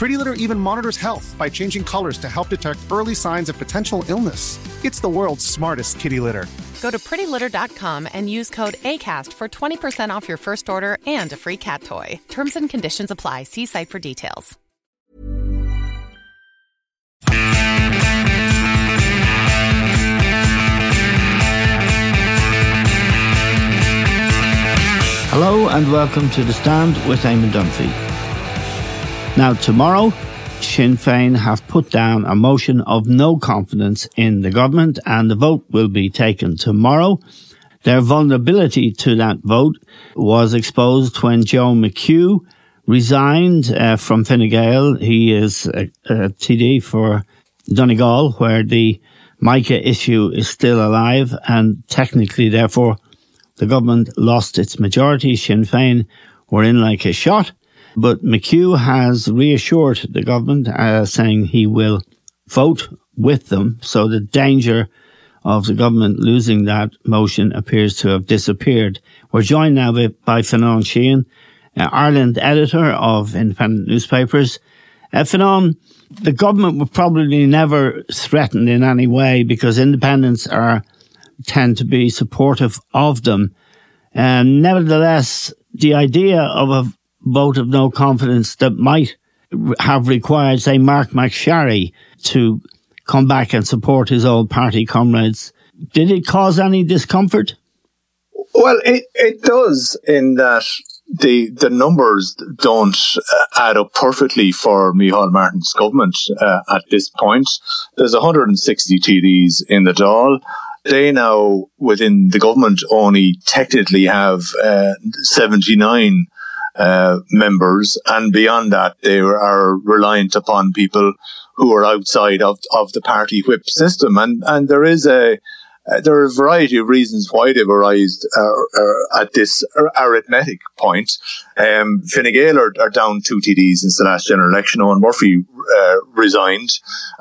Pretty Litter even monitors health by changing colors to help detect early signs of potential illness. It's the world's smartest kitty litter. Go to prettylitter.com and use code ACAST for 20% off your first order and a free cat toy. Terms and conditions apply. See site for details. Hello and welcome to The Stand with Eamon Dunphy. Now, tomorrow, Sinn Féin have put down a motion of no confidence in the government and the vote will be taken tomorrow. Their vulnerability to that vote was exposed when Joe McHugh resigned uh, from Fine Gael. He is a, a TD for Donegal, where the MICA issue is still alive and technically, therefore, the government lost its majority. Sinn Féin were in like a shot. But McHugh has reassured the government, uh, saying he will vote with them. So the danger of the government losing that motion appears to have disappeared. We're joined now by, Fionnán Sheahan, uh, Ireland editor of independent newspapers. Uh, Fionnán, the government will probably never threaten in any way because independents are tend to be supportive of them. And nevertheless, the idea of a vote of no confidence that might have required, say, Marc MacSharry to come back and support his old party comrades. Did it cause any discomfort? Well, it, it does in that the the numbers don't uh, add up perfectly for Micheál Martin's government uh, at this point. There's 160 TDs in the Dáil. They now, within the government, only technically have uh, 79 uh, members, and beyond that, they are reliant upon people who are outside of, of the party whip system. And, and there is a, uh, there are a variety of reasons why they've arisen uh, uh, at this arithmetic point. Um, Fine Gael are, are, down two TDs since the last general election. Eoghan Murphy uh, resigned,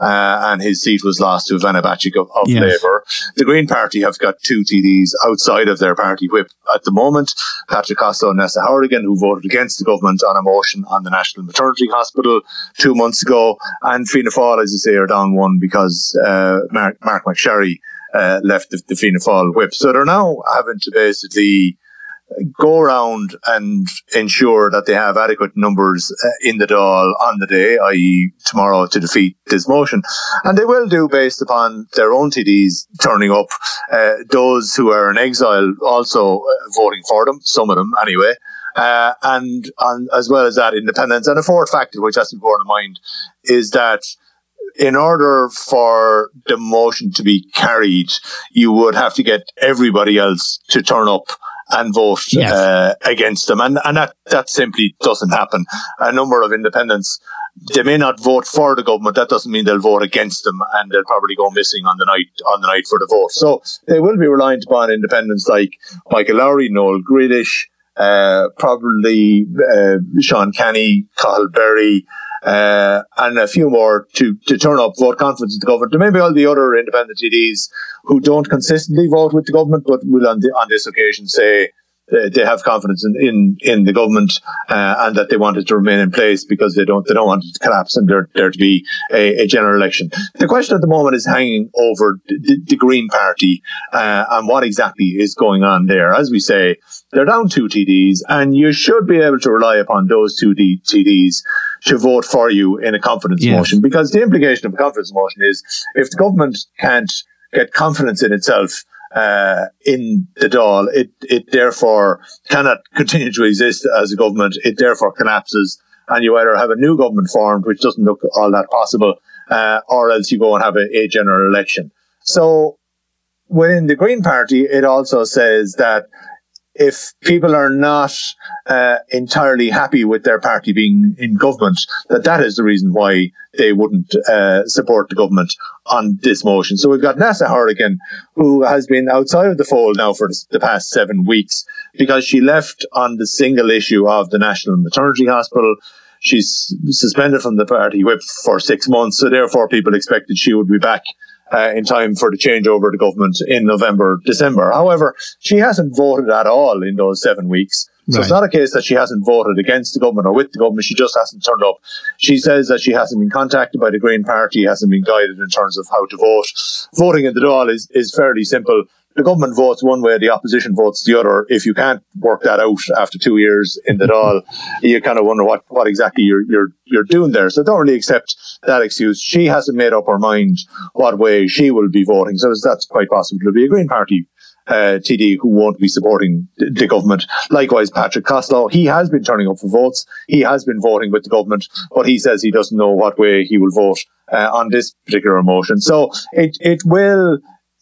uh, and his seat was lost to Ivana Bacik of, of yes. Labour. The Green Party have got two TDs outside of their party whip at the moment. Patrick Costello and Neasa Hourigan, who voted against the government on a motion on the National Maternity Hospital two months ago. And Fianna Fáil, as you say, are down one because uh, Mark, Mark McSharry uh, left the, the Fianna Fáil whip. So they're now having to basically go around and ensure that they have adequate numbers uh, in the Dáil on the day, i.e. tomorrow to defeat this motion. And they will do based upon their own TDs turning up, uh, those who are in exile also uh, voting for them, some of them anyway. Uh, and, and as well as that, independents. And a fourth factor, which has to be borne in mind, is that in order for the motion to be carried, you would have to get everybody else to turn up and vote yes. uh, against them. And, and that, that simply doesn't happen. A number of independents, they may not vote for the government. That doesn't mean they'll vote against them and they'll probably go missing on the night, on the night for the vote. So they will be reliant upon independents like Michael Lowry, Noel Grealish, uh, probably, uh, Sean Canney, Cathal Berry, uh, and a few more to, to turn up, vote confidence in the government. There may be all the other independent TDs who don't consistently vote with the government, but will on, the, on this occasion say they have confidence in, in, in the government uh, and that they want it to remain in place because they don't they don't want it to collapse and there, there to be a, a general election. The question at the moment is hanging over the, the Green Party uh, and what exactly is going on there. As we say, they're down two TDs and you should be able to rely upon those two D- TDs to vote for you in a confidence yes. motion because the implication of a confidence motion is if the government can't get confidence in itself uh, in the Dáil. It, it therefore cannot continue to exist as a government. It therefore collapses and you either have a new government formed, which doesn't look all that possible, uh, or else you go and have a, a general election. So within the Green Party, it also says that if people are not uh, entirely happy with their party being in government, that that is the reason why they wouldn't uh, support the government on this motion. So we've got Neasa Hourigan, who has been outside of the fold now for the past seven weeks because she left on the single issue of the National Maternity Hospital. She's suspended from the party whip for six months, so therefore people expected she would be back uh, in time for the changeover the government in November, December. However, she hasn't voted at all in those seven weeks. So right. it's not a case that she hasn't voted against the government or with the government. She just hasn't turned up. She says that she hasn't been contacted by the Green Party, hasn't been guided in terms of how to vote. Voting in the Dáil is, is fairly simple the government votes one way, the opposition votes the other. If you can't work that out after two years in the Dáil, you kind of wonder what, what exactly you're, you're, you're doing there. So don't really accept that excuse. She hasn't made up her mind what way she will be voting. So that's quite possible to be a Green Party uh, TD who won't be supporting the, the government. Likewise, Patrick Costello, he has been turning up for votes. He has been voting with the government, but he says he doesn't know what way he will vote uh, on this particular motion. So it, it will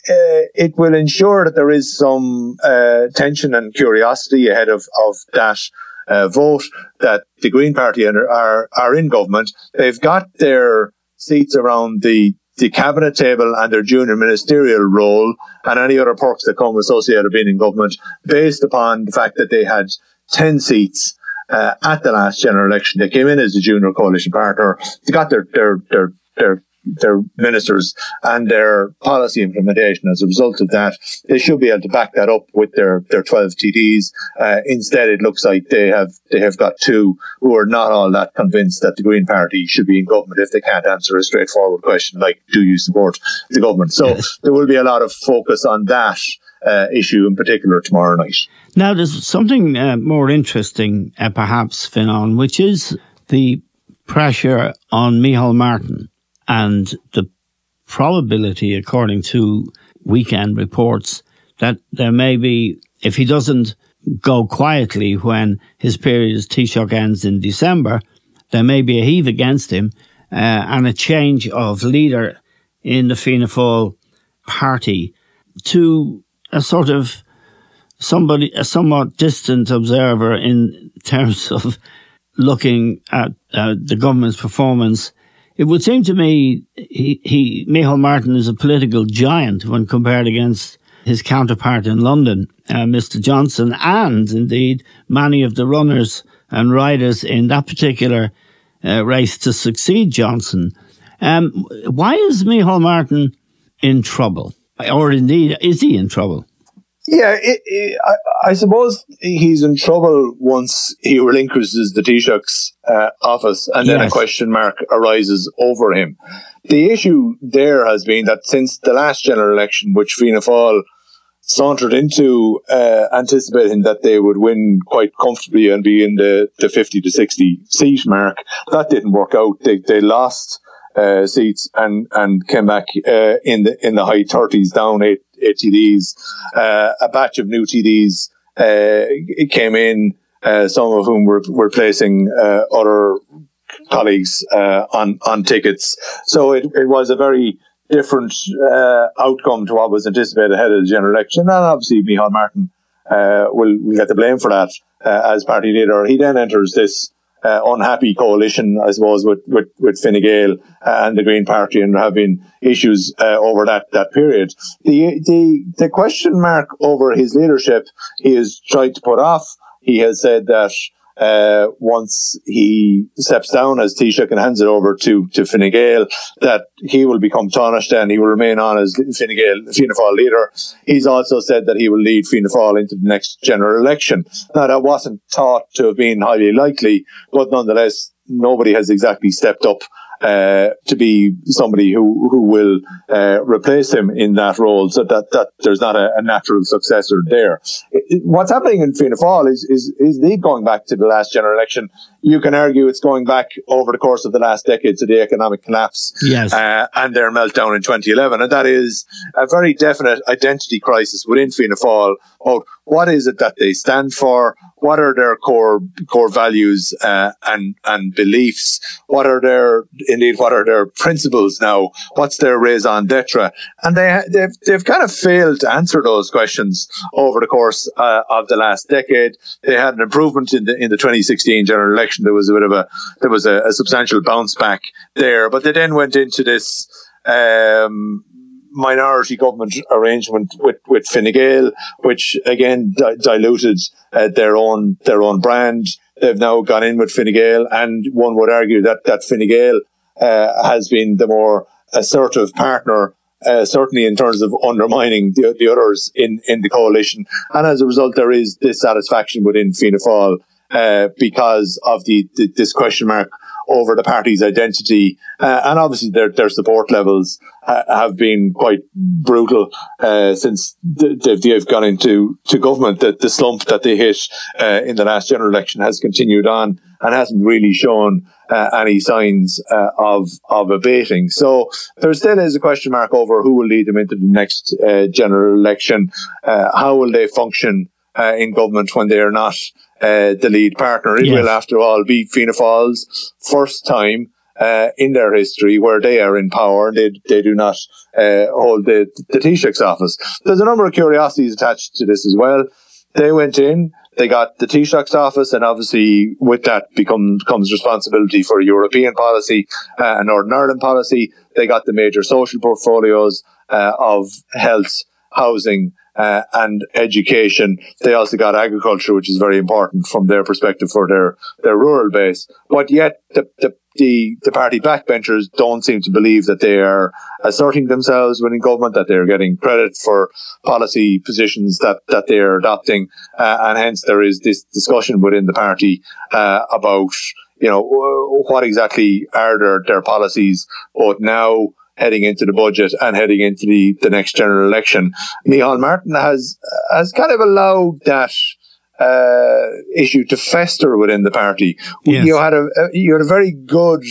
uh, it will ensure that there is some uh, tension and curiosity ahead of, of that uh, vote that the Green Party are, are, are in government. They've got their seats around the the cabinet table and their junior ministerial role and any other perks that come associated with being in government based upon the fact that they had 10 seats uh, at the last general election. They came in as a junior coalition partner. They got their, their, their, their their ministers and their policy implementation as a result of that. They should be able to back that up with their, their 12 TDs. Uh, instead, it looks like they have, they have got two who are not all that convinced that the Green Party should be in government if they can't answer a straightforward question like, do you support the government? So there will be a lot of focus on that. Uh, issue in particular tomorrow night. Now, there's something uh, more interesting, uh, perhaps, Fionnán, which is the pressure on Micheál Martin and the probability, according to weekend reports, that there may be, if he doesn't go quietly when his period as Taoiseach ends in December, there may be a heave against him uh, and a change of leader in the Fianna Fáil party to a sort of somebody, a somewhat distant observer in terms of looking at uh, the government's performance it would seem to me he, he Martin is a political giant when compared against his counterpart in London, uh, Mr. Johnson, and indeed many of the runners and riders in that particular uh, race to succeed Johnson. Um, why is Micheál Martin in trouble? Or indeed, is he in trouble? Yeah, it, it, I, I, suppose he's in trouble once he relinquishes the Taoiseach's uh, office and yes. then a question mark arises over him. The issue there has been that since the last general election, which Fianna Fáil sauntered into uh, anticipating that they would win quite comfortably and be in the, the 50 to 60 seat mark, that didn't work out. They, they lost uh, seats and and came back uh, in the in the high thirties, down eight, eight TDs. Uh, a batch of new TDs uh, came in, uh, some of whom were were placing uh, other colleagues on on tickets. So it, it was a very different outcome to what was anticipated ahead of the general election, and obviously Micheál Martin will will get the blame for that as party leader. He then enters this uh, unhappy coalition, I suppose, with, with, with Fine Gael and the Green Party and been issues uh, over that, that period. The, the, the question mark over his leadership he has tried to put off. He has said that uh, once he steps down as Taoiseach and hands it over to, to Fine Gael, that he will become Taoiseach and he will remain on as Fine Gael, Fianna Fáil leader. He's also said that he will lead Fianna Fáil into the next general election. Now, that wasn't thought to have been highly likely, but nonetheless, nobody has exactly stepped up uh, to be somebody who who will uh, replace him in that role, so that that there's not a, a natural successor there. It, it, what's happening in Fianna Fáil is is is indeed going back to the last general election. You can argue it's going back over the course of the last decade to the economic collapse, yes, uh, and their meltdown in 2011, and that is a very definite identity crisis within Fianna Fáil. About what is it that they stand for? What are their core core values uh, and and beliefs? What are their indeed what are their principles now? What's their raison d'être? And they they've they've kind of failed to answer those questions over the course uh, of the last decade. They had an improvement in the in the 2016 general election. There was a bit of a there was a, a substantial bounce back there, but they then went into this. Um, minority government arrangement with, with Fine Gael, which again di- diluted uh, their own their own brand. They've now gone in with Fine Gael, and one would argue that that Fine Gael uh, has been the more assertive partner. Uh, certainly in terms of undermining the, the others in, in the coalition. And as a result, there is dissatisfaction within Fianna Fáil uh, because of the, the, this question mark over the party's identity, uh, and obviously their their support levels uh, have been quite brutal uh, since they've, they've gone into to government. That the slump that they hit uh, in the last general election has continued on and hasn't really shown uh, any signs uh, of of abating. So there still is a question mark over who will lead them into the next general election. how will they function in government when they are not? uh, the lead partner. It yes. will, after all, be Fianna Fáil's first time uh, in their history where they are in power and they, they do not uh, hold the, the Taoiseach's office. There's a number of curiosities attached to this as well. They went in, they got the Taoiseach's office, and obviously with that becomes comes responsibility for European policy uh, and Northern Ireland policy. They got the major social portfolios uh, of health, housing, uh, and education. They also got agriculture, which is very important from their perspective for their, their rural base. But yet the, the, the, the party backbenchers don't seem to believe that they are asserting themselves within government, that they're getting credit for policy positions that, that they are adopting. Uh, and hence there is this discussion within the party, uh, about, you know, what exactly are their, their policies, both now heading into the budget and heading into the, the next general election. Micheál Martin has has kind of allowed that uh, issue to fester within the party. Yes. You had a you had a very good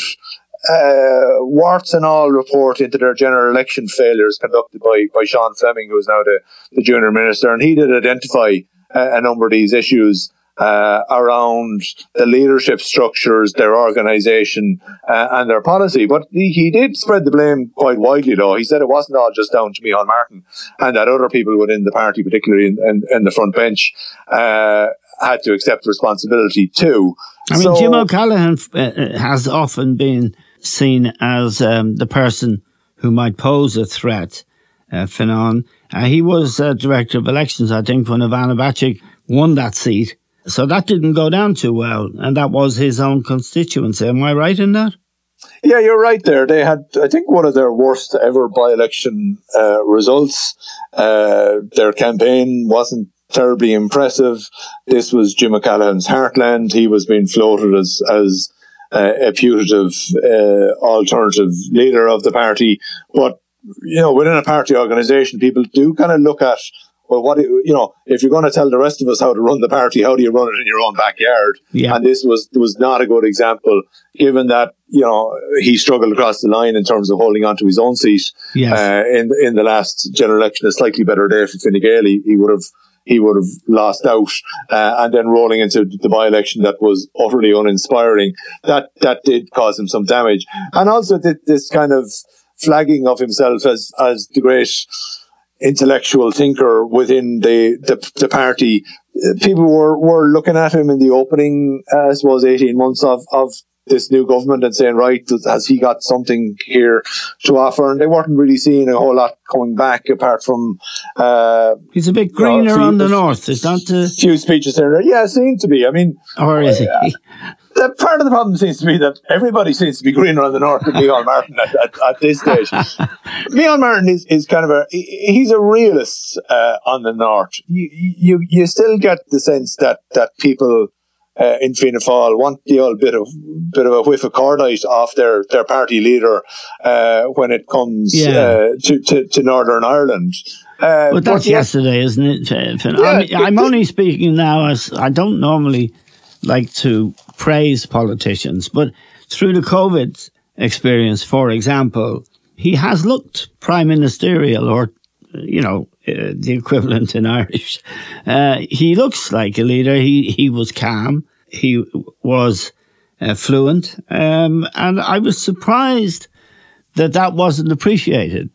uh, warts and all report into their general election failures conducted by, by Sean Fleming, who is now the, the junior minister, and he did identify a, a number of these issues uh, around the leadership structures, their organisation, uh, and their policy. But he, he, did spread the blame quite widely, though. He said it wasn't all just down to Micheál Martin, and that other people within the party, particularly in, in, in the front bench, uh, had to accept responsibility too. I mean, so, Jim O'Callaghan uh, uh, has often been seen as um, the person who might pose a threat. Uh, Fionnán. Uh, he was uh, director of elections, I think, when Ivana Bacik won that seat. So that didn't go down too well, and that was his own constituency. Am I right in that? Yeah, you're right there. They had, I think, one of their worst ever by election uh, results. Uh, their campaign wasn't terribly impressive. This was Jim O'Callaghan's heartland. He was being floated as, as uh, a putative uh, alternative leader of the party. But, you know, within a party organization, people do kind of look at well, what you know, if you're going to tell the rest of us how to run the party, how do you run it in your own backyard? Yeah. And this was was not a good example, given that you know he struggled across the line in terms of holding on to his own seat. Yes. Uh, in in the last general election, a slightly better day for Fine Gael. He, he would have he would have lost out, uh, and then rolling into the by-election that was utterly uninspiring. That that did cause him some damage, and also this kind of flagging of himself as as the great intellectual thinker within the, the, the party. People were, were looking at him in the opening, uh, I suppose, 18 months of, of this new government and saying, right, has he got something here to offer? And they weren't really seeing a whole lot coming back apart from. Uh, He's a bit greener you know, on the north. Is that a Few speeches there. Yeah, seems to be. I mean. Or is he? the part of the problem seems to be that everybody seems to be greener on the north than Micheál Martin at, at, at, this stage. Micheál Martin is, is kind of a he's a realist uh, on the north. You, you you still get the sense that that people uh, in Fianna Fáil want the old bit of bit of a whiff of cordite off their, their party leader uh, when it comes yeah. uh, to, to, to Northern Ireland. Uh, but that's but yesterday, isn't it? Yeah, I'm, I'm only speaking now as I don't normally like to praise politicians, but through the COVID experience, for example, he has looked prime ministerial or, you know, uh, the equivalent in Irish. Uh, he looks like a leader. He, he was calm. He was uh, fluent. Um, and I was surprised that that wasn't appreciated.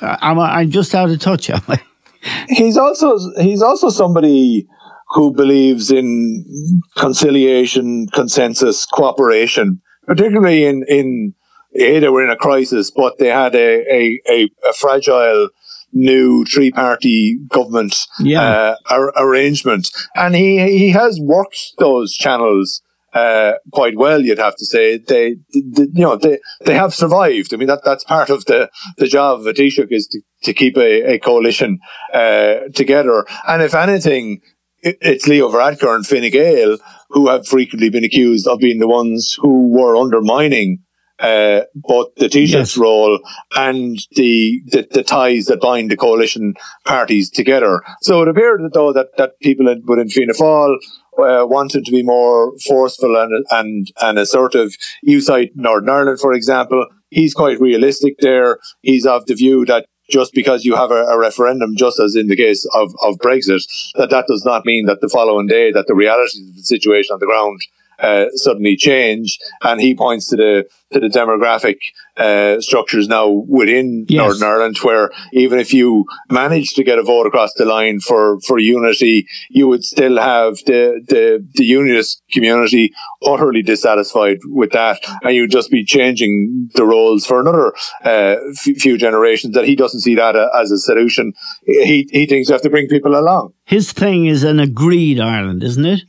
Uh, am I, I'm just out of touch, am I? He's also, he's also somebody who believes in conciliation, consensus, cooperation, particularly in, in, they were in a crisis, but they had a, a, a, a fragile new three party government yeah. uh, ar- arrangement. And he, he has worked those channels uh, quite well, you'd have to say. They, they, you know, they, they have survived. I mean, that, that's part of the, the job of a Taoiseach is to, to keep a, a coalition, uh, together. And if anything, it, it's Leo Varadkar and Fine Gael who have frequently been accused of being the ones who were undermining uh, both the Taoiseach's yes. role and the, the, the ties that bind the coalition parties together. So it appeared though that that people in, within Fianna Fáil uh, wanted to be more forceful and and and assertive. You cite Northern Ireland, for example. He's quite realistic there. He's of the view that just because you have a, a, referendum, just as in the case of, of Brexit, that that does not mean that the following day that the reality of the situation on the ground uh, suddenly change. And he points to the to the demographic uh, structures now within yes. Northern Ireland, where even if you manage to get a vote across the line for, for unity, you would still have the, the, the unionist community utterly dissatisfied with that. And you'd just be changing the roles for another uh, f- few generations that he doesn't see that a, as a solution. He, he thinks you have to bring people along. His thing is an agreed Ireland, isn't it?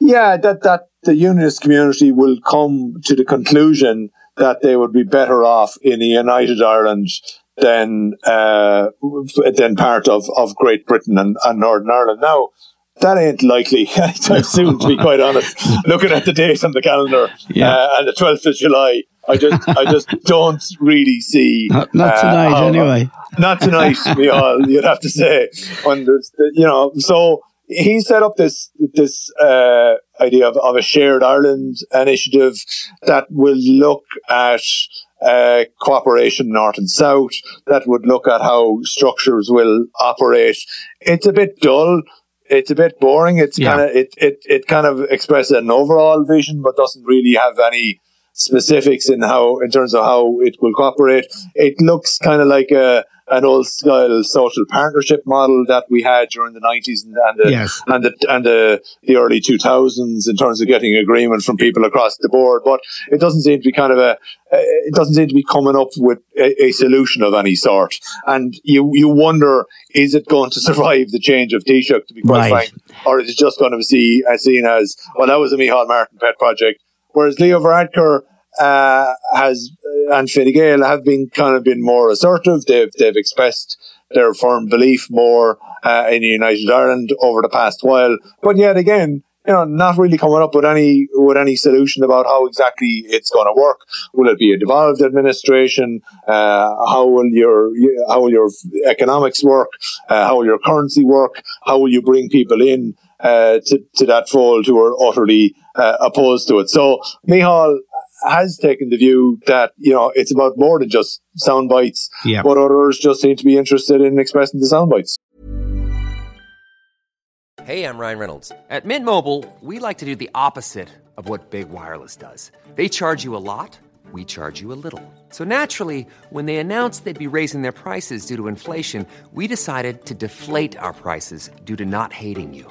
Yeah, that, that the unionist community will come to the conclusion that they would be better off in a united Ireland than uh, than part of, of Great Britain and, and Northern Ireland. Now, that ain't likely anytime soon, to be quite honest. Looking at the date on the calendar yeah. uh, and the 12th of July, I just I just don't really see. Not, not uh, tonight, how, anyway. Not tonight, we all, you'd have to say. When there's, you know, so he set up this this uh, idea of, of a shared Ireland initiative that will look at uh, cooperation north and south. That would look at how structures will operate. It's a bit dull. It's a bit boring. It's yeah. kind of it, it it kind of expresses an overall vision, but doesn't really have any specifics in how in terms of how it will cooperate. It looks kind of like a an old style social partnership model that we had during the 90s and, and, the, yes. and, the, and the, the early 2000s in terms of getting agreement from people across the board. But it doesn't seem to be kind of a, it doesn't seem to be coming up with a, a solution of any sort. And you, you wonder, is it going to survive the change of Taoiseach, to be quite right. frank? Or is it just going to be uh, seen as, well, that was a Micheál Martin pet project. Whereas Leo Varadkar, uh, has and Fine Gael have been kind of been more assertive. They've they've expressed their firm belief more uh, in United Ireland over the past while. But yet again, you know, not really coming up with any with any solution about how exactly it's going to work. Will it be a devolved administration? Uh, how will your how will your economics work? Uh, how will your currency work? How will you bring people in uh, to to that fold who are utterly uh, opposed to it? So Micheál has taken the view that, you know, it's about more than just sound bites, yeah. but others just seem to be interested in expressing the sound bites. Hey, I'm Ryan Reynolds. At Mint Mobile, we like to do the opposite of what Big Wireless does. They charge you a lot, we charge you a little. So naturally, when they announced they'd be raising their prices due to inflation, we decided to deflate our prices due to not hating you.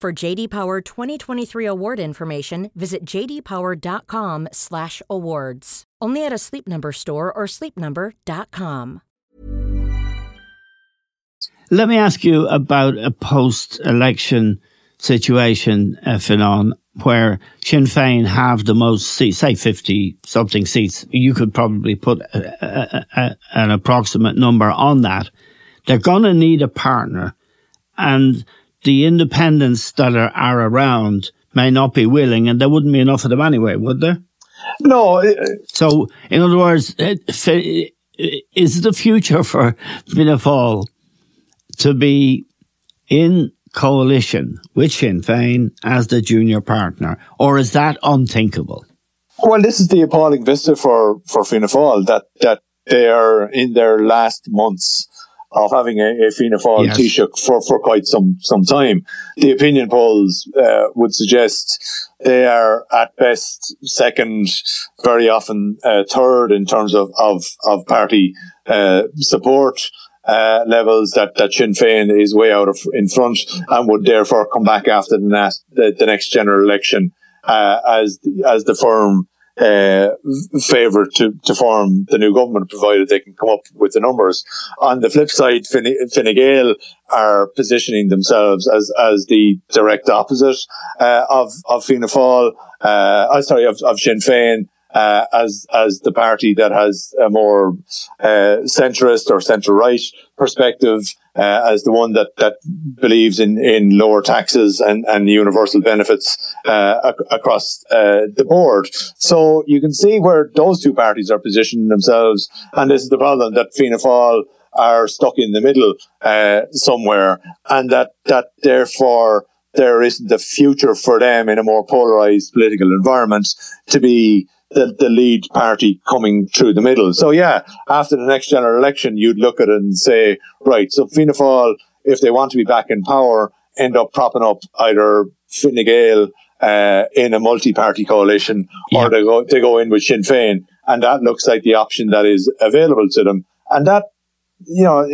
For JD Power 2023 award information, visit jdpower.com/awards. Only at a Sleep Number store or sleepnumber.com. Let me ask you about a post-election situation, uh, where Sinn Féin have the most seats, say 50 something seats. You could probably put a, a, a, an approximate number on that. They're going to need a partner and the independents that are, are around may not be willing and there wouldn't be enough of them anyway, would there? No. Uh, so, in other words, is the future for Fianna Fáil to be in coalition with Sinn Féin as the junior partner, or is that unthinkable? Well, this is the appalling vista for for Fianna Fáil that that they are in their last months of having a, a Fianna Fáil yes. Taoiseach for, for quite some, some time. The opinion polls uh, would suggest they are at best second, very often uh, third in terms of, of, of party uh, support uh, levels that, that Sinn Féin is way out of in front and would therefore come back after the next, the, the next general election uh, as as the firm uh, favourite to, to form the new government, provided they can come up with the numbers. On the flip side, Fine, Fine Gael are positioning themselves as as the direct opposite uh, of of Fianna Fáil. Uh, sorry, of, of Sinn Féin uh, as as the party that has a more uh, centrist or centre right perspective, uh, as the one that that believes in in lower taxes and and universal benefits uh, ac- across uh, the board. So you can see where those two parties are positioning themselves, and this is the problem that Fianna Fáil are stuck in the middle uh, somewhere, and that that therefore there isn't a future for them in a more polarized political environment to be the, the lead party coming through the middle. So yeah, after the next general election, you'd look at it and say, right, so Fianna Fáil, if they want to be back in power, end up propping up either Fine Gael uh, in a multi-party coalition, yeah. or they go they go in with Sinn Féin, and that looks like the option that is available to them. And that, you know,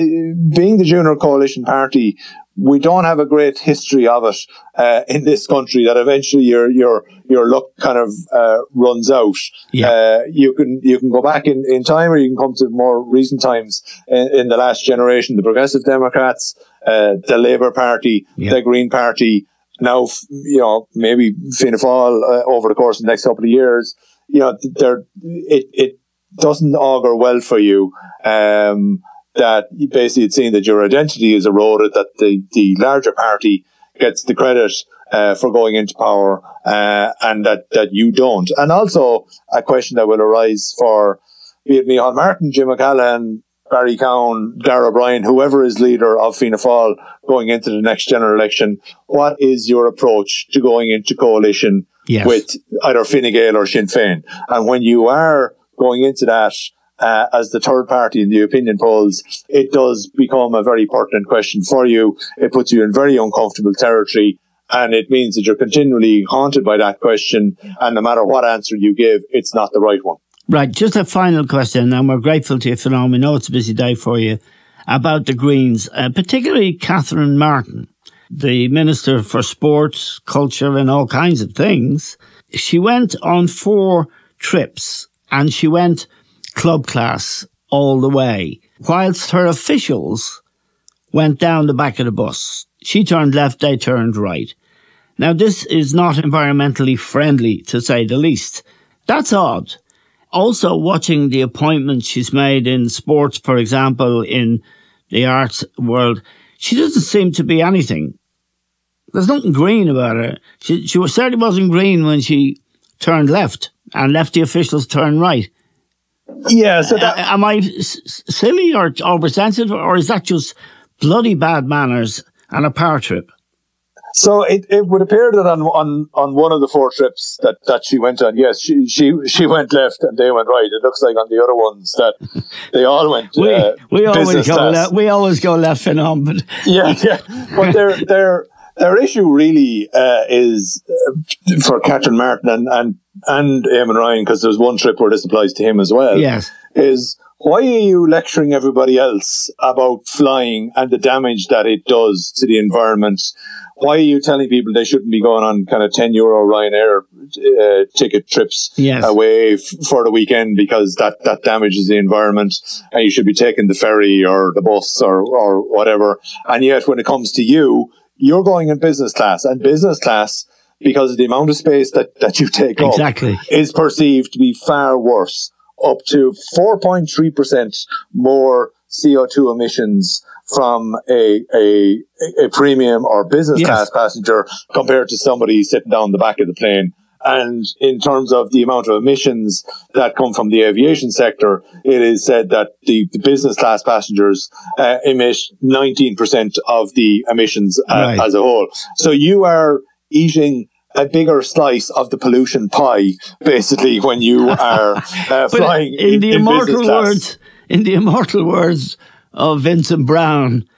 being the junior coalition party we don't have a great history of it uh, in this country. That eventually your your your luck kind of uh, runs out. Yeah. Uh, you can you can go back in, in time, or you can come to more recent times in, in the last generation. The Progressive Democrats, uh, the Labour Party, yeah. the Green Party. Now, you know, maybe Fianna Fáil uh, over the course of the next couple of years. You know, there it it doesn't augur well for you. Um, that basically it's saying that your identity is eroded, that the, the larger party gets the credit uh, for going into power, uh, and that, that you don't. And also a question that will arise for be it Micheál Martin, Jim O'Callaghan, Barry Cowen, Darragh O'Brien, whoever is leader of Fianna Fáil going into the next general election, what is your approach to going into coalition yes. with either Fine Gael or Sinn Féin? And when you are going into that, uh, as the third party in the opinion polls, it does become a very pertinent question for you. It puts you in very uncomfortable territory. And it means that you're continually haunted by that question. And no matter what answer you give, it's not the right one. Right. Just a final question, and we're grateful to you, for Fionnán. We know it's a busy day for you about the Greens, uh, particularly Catherine Martin, the Minister for Sports, Culture, and all kinds of things. She went on four trips and she went club class all the way, whilst her officials went down the back of the bus. She turned left, they turned right. Now, this is not environmentally friendly, to say the least. That's odd. Also, watching the appointments she's made in sports, for example, in the arts world, she doesn't seem to be anything. There's nothing green about her. She, she certainly wasn't green when she turned left and left the officials turn right. Yeah, so that, uh, am I s- silly or oversensitive, or is that just bloody bad manners and a power trip? So it, it would appear that on, on, on one of the four trips that, that she went on, yes, she, she she went left and they went right. It looks like on the other ones that they all went. we uh, we always go left. We always go left and on, but yeah, yeah. But their their their issue really uh, is uh, for Catherine Martin and and and Eamon Ryan because there's one trip where this applies to him as well. yes, Is why are you lecturing everybody else about flying and the damage that it does to the environment? Why are you telling people they shouldn't be going on kind of 10 euro Ryanair uh, ticket trips Yes. away f- for the weekend because that, that damages the environment and you should be taking the ferry or the bus or, or whatever. And yet when it comes to you, you're going in business class and business class because of the amount of space that, that you take up Exactly. is perceived to be far worse, up to 4.3% more CO2 emissions from a, a, a premium or business Yes. class passenger compared to somebody sitting down the back of the plane. And in terms of the amount of emissions that come from the aviation sector, it is said that the, the business class passengers uh, emit 19% of the emissions uh, Right. as a whole. So you are eating a bigger slice of the pollution pie, basically, when you are uh, flying in, the in immortal words, in the immortal words of Vincent Browne,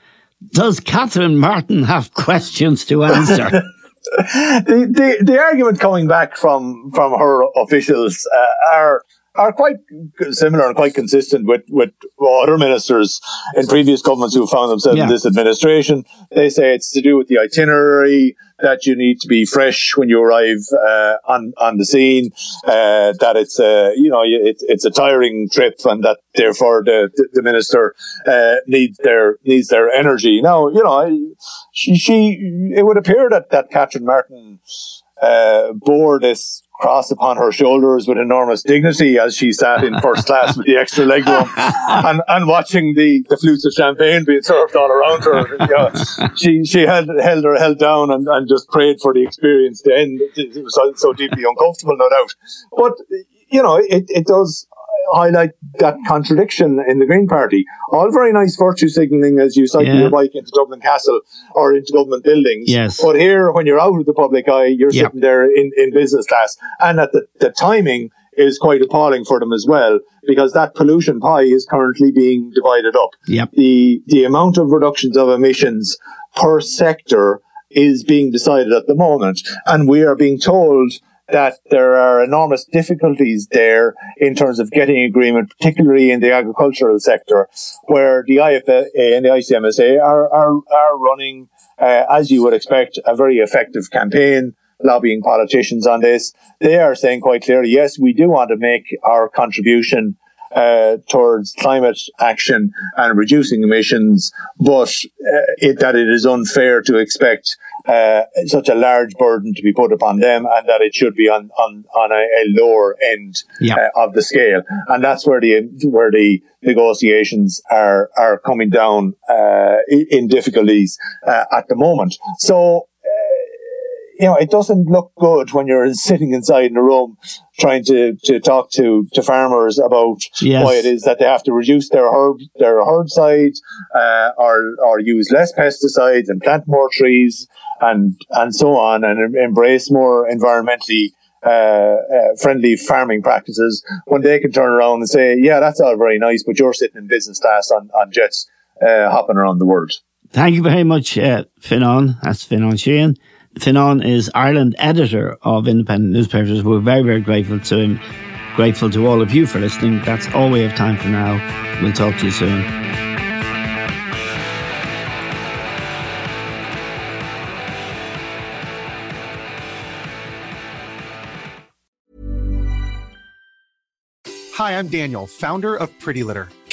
does Catherine Martin have questions to answer? the, the the argument coming back from from her officials uh, are are quite similar and quite consistent with with other ministers in previous governments who found themselves Yeah. in this administration. They say it's to do with the itinerary that you need to be fresh when you arrive uh, on on the scene. Uh, that it's a you know it, it's a tiring trip, and that therefore the the, the minister uh, needs their needs their energy. Now you know she she it would appear that that Catherine Martin uh, bore this cross upon her shoulders with enormous dignity as she sat in first class with the extra legroom and, and watching the, the flutes of champagne being served all around her. You know, she she held held her held down and, and just prayed for the experience to end. It, it was so, so deeply uncomfortable, no doubt. But you know, it, it does highlight that contradiction in the Green Party. All very nice virtue signalling as you cycle Yeah. your bike into Dublin Castle or into government buildings. Yes. But here, when you're out of the public eye, you're Yep. sitting there in, in business class. And that the, the timing is quite appalling for them as well, because that pollution pie is currently being divided up. Yep. The, the amount of reductions of emissions per sector is being decided at the moment. And we are being told that there are enormous difficulties there in terms of getting agreement, particularly in the agricultural sector, where the IFA and the ICMSA are, are, are running, uh, as you would expect, a very effective campaign lobbying politicians on this. They are saying quite clearly, yes, we do want to make our contribution uh, towards climate action and reducing emissions, but uh, it, that it is unfair to expect uh, such a large burden to be put upon them, and that it should be on on, on a, a lower end Yeah. uh, of the scale, and that's where the where the negotiations are are coming down uh, in, in difficulties uh, at the moment. So you know, it doesn't look good when you're sitting inside in a room trying to, to talk to, to farmers about Yes. why it is that they have to reduce their herb, their herbicide, uh, or, or use less pesticides and plant more trees and, and so on and embrace more environmentally, uh, uh, friendly farming practices when they can turn around and say, yeah, that's all very nice, but you're sitting in business class on, on jets, uh, hopping around the world. Thank you very much, uh, Fionnán. That's Fionnán Sheahan, Fionnán is Ireland editor of independent newspapers. We're very, very grateful to him. Grateful to all of you for listening. That's all we have time for now. We'll talk to you soon. Hi, I'm Daniel, founder of Pretty Litter.